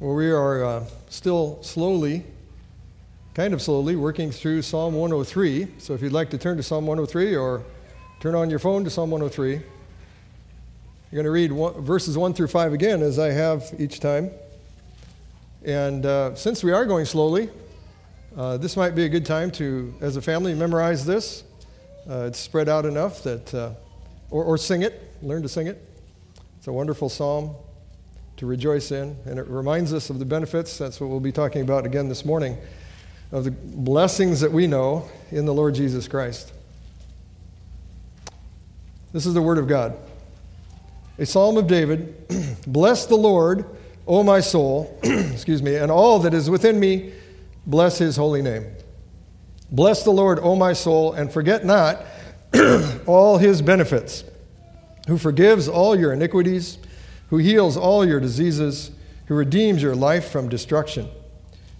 Well, we are uh, still slowly, kind of slowly, working through Psalm 103. So if you'd like to turn to Psalm 103 or turn on your phone to Psalm 103, you're going to read one, verses 1 through 5 again, as I have each time. And uh, since we are going slowly, uh, this might be a good time to, as a family, memorize this. Uh, it's spread out enough that, uh, or, or sing it, learn to sing it. It's a wonderful psalm to rejoice in. And it reminds us of the benefits, that's what we'll be talking about again this morning, of the blessings that we know in the Lord Jesus Christ. This is the Word of God. A psalm of David Bless the Lord, O my soul, excuse me, and all that is within me, bless his holy name. Bless the Lord, O my soul, and forget not all his benefits, who forgives all your iniquities who heals all your diseases, who redeems your life from destruction,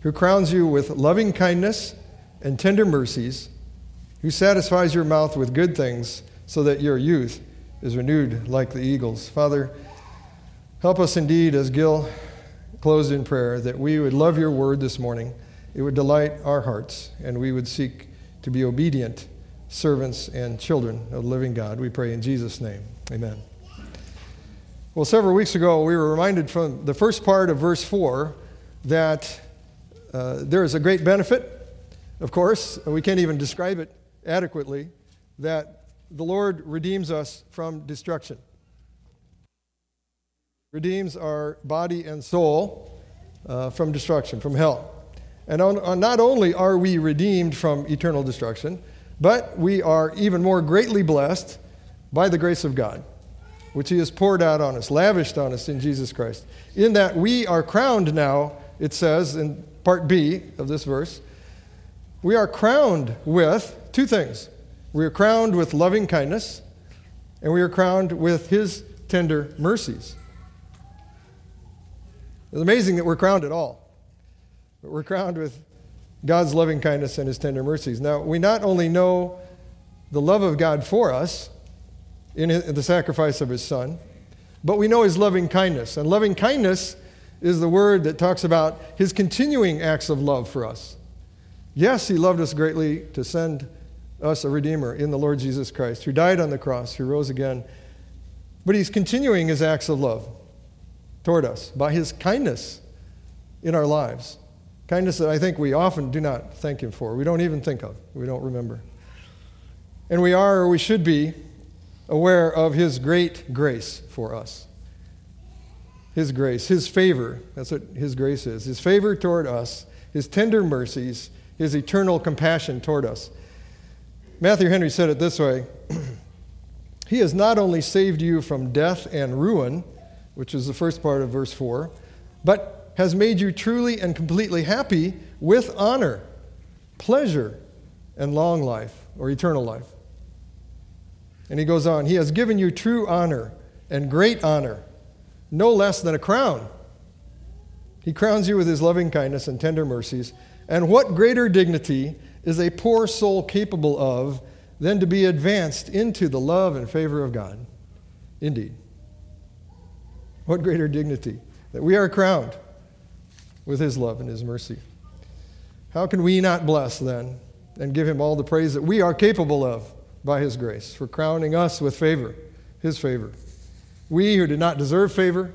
who crowns you with loving kindness and tender mercies, who satisfies your mouth with good things so that your youth is renewed like the eagles. Father, help us indeed as Gil closed in prayer that we would love your word this morning. It would delight our hearts, and we would seek to be obedient servants and children of the living God. We pray in Jesus' name. Amen. Well, several weeks ago, we were reminded from the first part of verse 4 that uh, there is a great benefit, of course, we can't even describe it adequately, that the Lord redeems us from destruction. Redeems our body and soul uh, from destruction, from hell. And on, on not only are we redeemed from eternal destruction, but we are even more greatly blessed by the grace of God which He has poured out on us, lavished on us in Jesus Christ. In that we are crowned now, it says in part B of this verse, we are crowned with two things. We are crowned with loving kindness, and we are crowned with His tender mercies. It's amazing that we're crowned at all, but we're crowned with God's loving kindness and His tender mercies. Now, we not only know the love of God for us, in the sacrifice of his son. But we know his loving kindness. And loving kindness is the word that talks about his continuing acts of love for us. Yes, he loved us greatly to send us a Redeemer in the Lord Jesus Christ, who died on the cross, who rose again. But he's continuing his acts of love toward us by his kindness in our lives. Kindness that I think we often do not thank him for. We don't even think of, we don't remember. And we are, or we should be, aware of His great grace for us. His grace, His favor, that's what His grace is. His favor toward us, His tender mercies, His eternal compassion toward us. Matthew Henry said it this way He has not only saved you from death and ruin, which is the first part of verse 4, but has made you truly and completely happy with honor, pleasure, and long life or eternal life. And he goes on, He has given you true honor and great honor, no less than a crown. He crowns you with his loving kindness and tender mercies. And what greater dignity is a poor soul capable of than to be advanced into the love and favor of God? Indeed. What greater dignity that we are crowned with his love and his mercy. How can we not bless then and give him all the praise that we are capable of? By His grace, for crowning us with favor, His favor. We who did not deserve favor,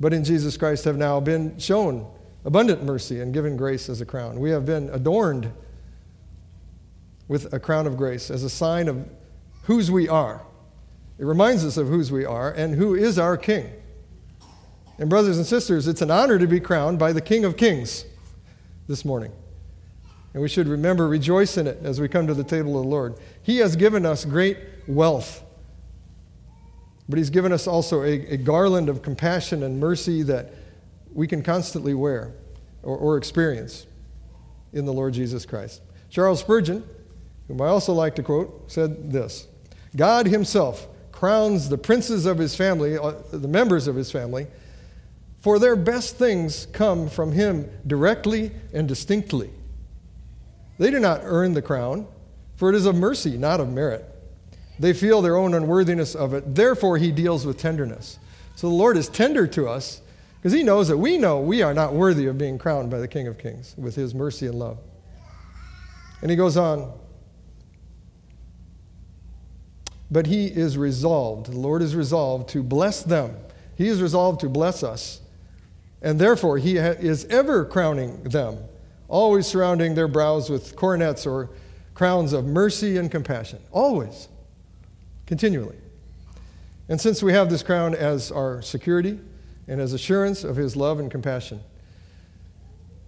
but in Jesus Christ have now been shown abundant mercy and given grace as a crown. We have been adorned with a crown of grace as a sign of whose we are. It reminds us of whose we are and who is our King. And, brothers and sisters, it's an honor to be crowned by the King of Kings this morning. And we should remember, rejoice in it as we come to the table of the Lord. He has given us great wealth, but He's given us also a, a garland of compassion and mercy that we can constantly wear or, or experience in the Lord Jesus Christ. Charles Spurgeon, whom I also like to quote, said this God Himself crowns the princes of His family, uh, the members of His family, for their best things come from Him directly and distinctly. They do not earn the crown, for it is of mercy, not of merit. They feel their own unworthiness of it. Therefore, he deals with tenderness. So the Lord is tender to us Because he knows that we know we are not worthy of being crowned by the King of Kings with his mercy and love. And he goes on. But he is resolved, the Lord is resolved to bless them. He is resolved to bless us. And therefore, he is ever crowning them, always surrounding their brows with coronets or crowns of mercy and compassion. Always, continually. And since we have this crown as our security and as assurance of his love and compassion,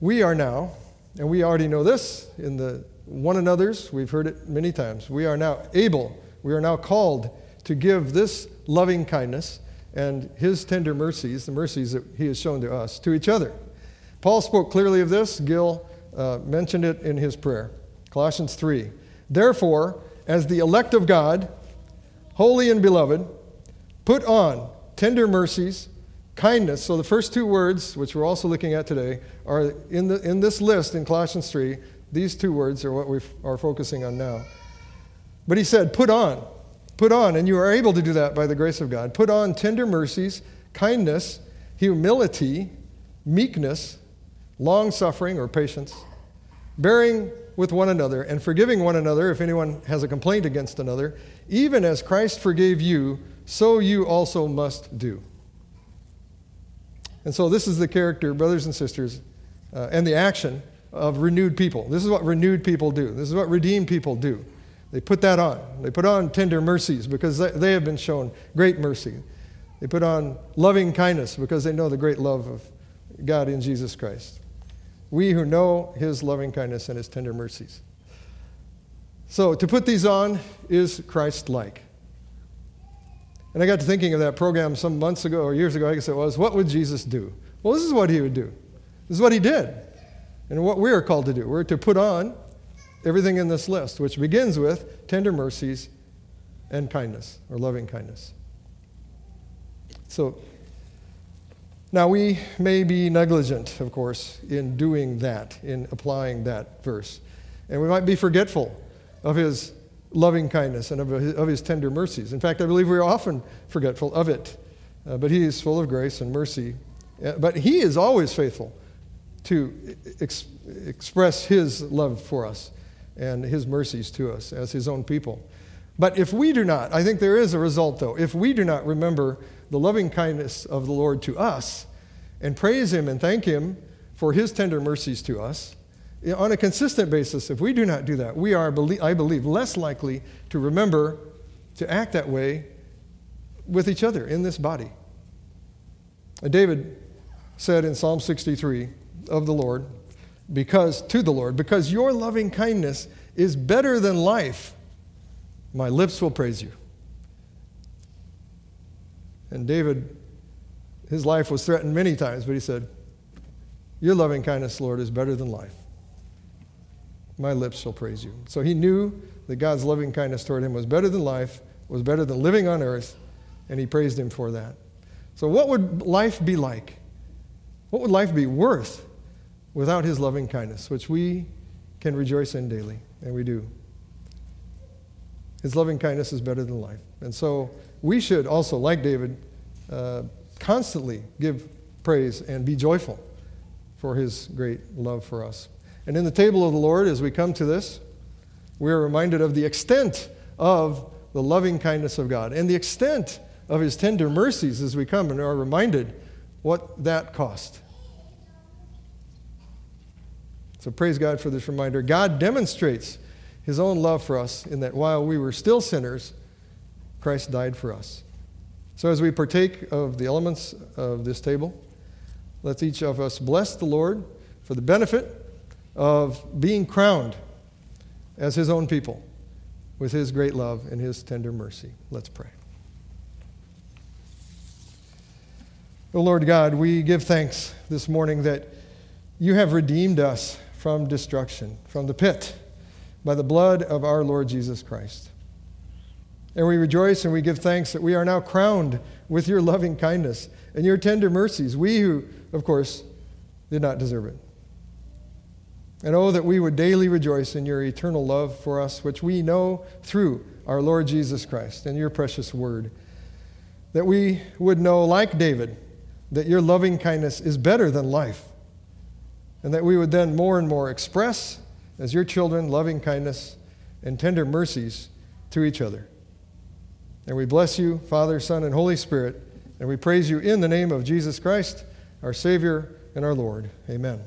we are now, and we already know this in the one another's, we've heard it many times, we are now able, we are now called to give this loving kindness and his tender mercies, the mercies that he has shown to us, to each other. Paul spoke clearly of this. Gil uh, mentioned it in his prayer. Colossians 3. Therefore, as the elect of God, holy and beloved, Put on tender mercies, kindness. So the first two words, which we're also looking at today, are in, the, in this list in Colossians 3. These two words are what we are focusing on now. But he said, put on. Put on, and you are able to do that by the grace of God. Put on tender mercies, kindness, humility, meekness, long suffering or patience, bearing with one another, and forgiving one another if anyone has a complaint against another, even as Christ forgave you so you also must do. And so, this is the character, brothers and sisters, uh, and the action of renewed people. This is what renewed people do. This is what redeemed people do. They put that on. They put on tender mercies because they have been shown great mercy. They put on loving kindness because they know the great love of God in Jesus Christ. We who know his loving kindness and his tender mercies. So, to put these on is Christ like. And I got to thinking of that program some months ago or years ago, I guess it was. What would Jesus do? Well, this is what he would do. This is what he did. And what we are called to do. We're to put on everything in this list, which begins with tender mercies and kindness, or loving kindness. So, now we may be negligent, of course, in doing that, in applying that verse. And we might be forgetful of his loving kindness and of his, of his tender mercies. In fact, I believe we are often forgetful of it. Uh, but he is full of grace and mercy. Uh, but he is always faithful to ex- express his love for us and his mercies to us as his own people. But if we do not, I think there is a result though, if we do not remember the loving kindness of the Lord to us and praise him and thank him for his tender mercies to us, on a consistent basis, if we do not do that, we are, I believe, less likely to remember to act that way with each other in this body. David said in Psalm 63 of the Lord, because to the Lord, because your loving kindness is better than life, my lips will praise you. And David, his life was threatened many times, but he said, Your loving kindness, Lord, is better than life my lips shall praise you. So he knew that God's loving kindness toward him was better than life, was better than living on earth, and he praised him for that. So, what would life be like? What would life be worth without his loving kindness, which we can rejoice in daily, and we do? His loving kindness is better than life. And so, we should also, like David, uh, constantly give praise and be joyful for his great love for us. And in the table of the Lord, as we come to this, we are reminded of the extent of the loving kindness of God and the extent of his tender mercies as we come and are reminded what that cost. So praise God for this reminder. God demonstrates his own love for us in that while we were still sinners, Christ died for us. So as we partake of the elements of this table, let's each of us bless the Lord for the benefit of being crowned as his own people with his great love and his tender mercy. Let's pray. Oh Lord God, we give thanks this morning that you have redeemed us from destruction, from the pit, by the blood of our Lord Jesus Christ. And we rejoice and we give thanks that we are now crowned with your loving kindness and your tender mercies, we who, of course, did not deserve it. And oh, that we would daily rejoice in your eternal love for us, which we know through our Lord Jesus Christ and your precious word. That we would know, like David, that your loving kindness is better than life, and that we would then more and more express, as your children, loving kindness and tender mercies to each other. And we bless you, Father, Son, and Holy Spirit, and we praise you in the name of Jesus Christ, our Savior and our Lord. Amen.